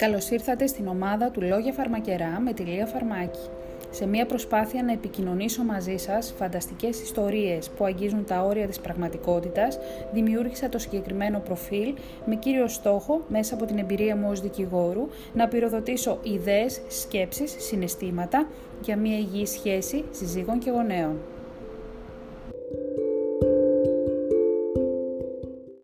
Καλώς ήρθατε στην ομάδα του Λόγια Φαρμακερά με τη Λία Φαρμάκη. Σε μια προσπάθεια να επικοινωνήσω μαζί σας φανταστικές ιστορίες που αγγίζουν τα όρια της πραγματικότητας, δημιούργησα το συγκεκριμένο προφίλ με κύριο στόχο, μέσα από την εμπειρία μου ως δικηγόρου, να πυροδοτήσω ιδέες, σκέψεις, συναισθήματα για μια υγιή σχέση συζύγων και γονέων.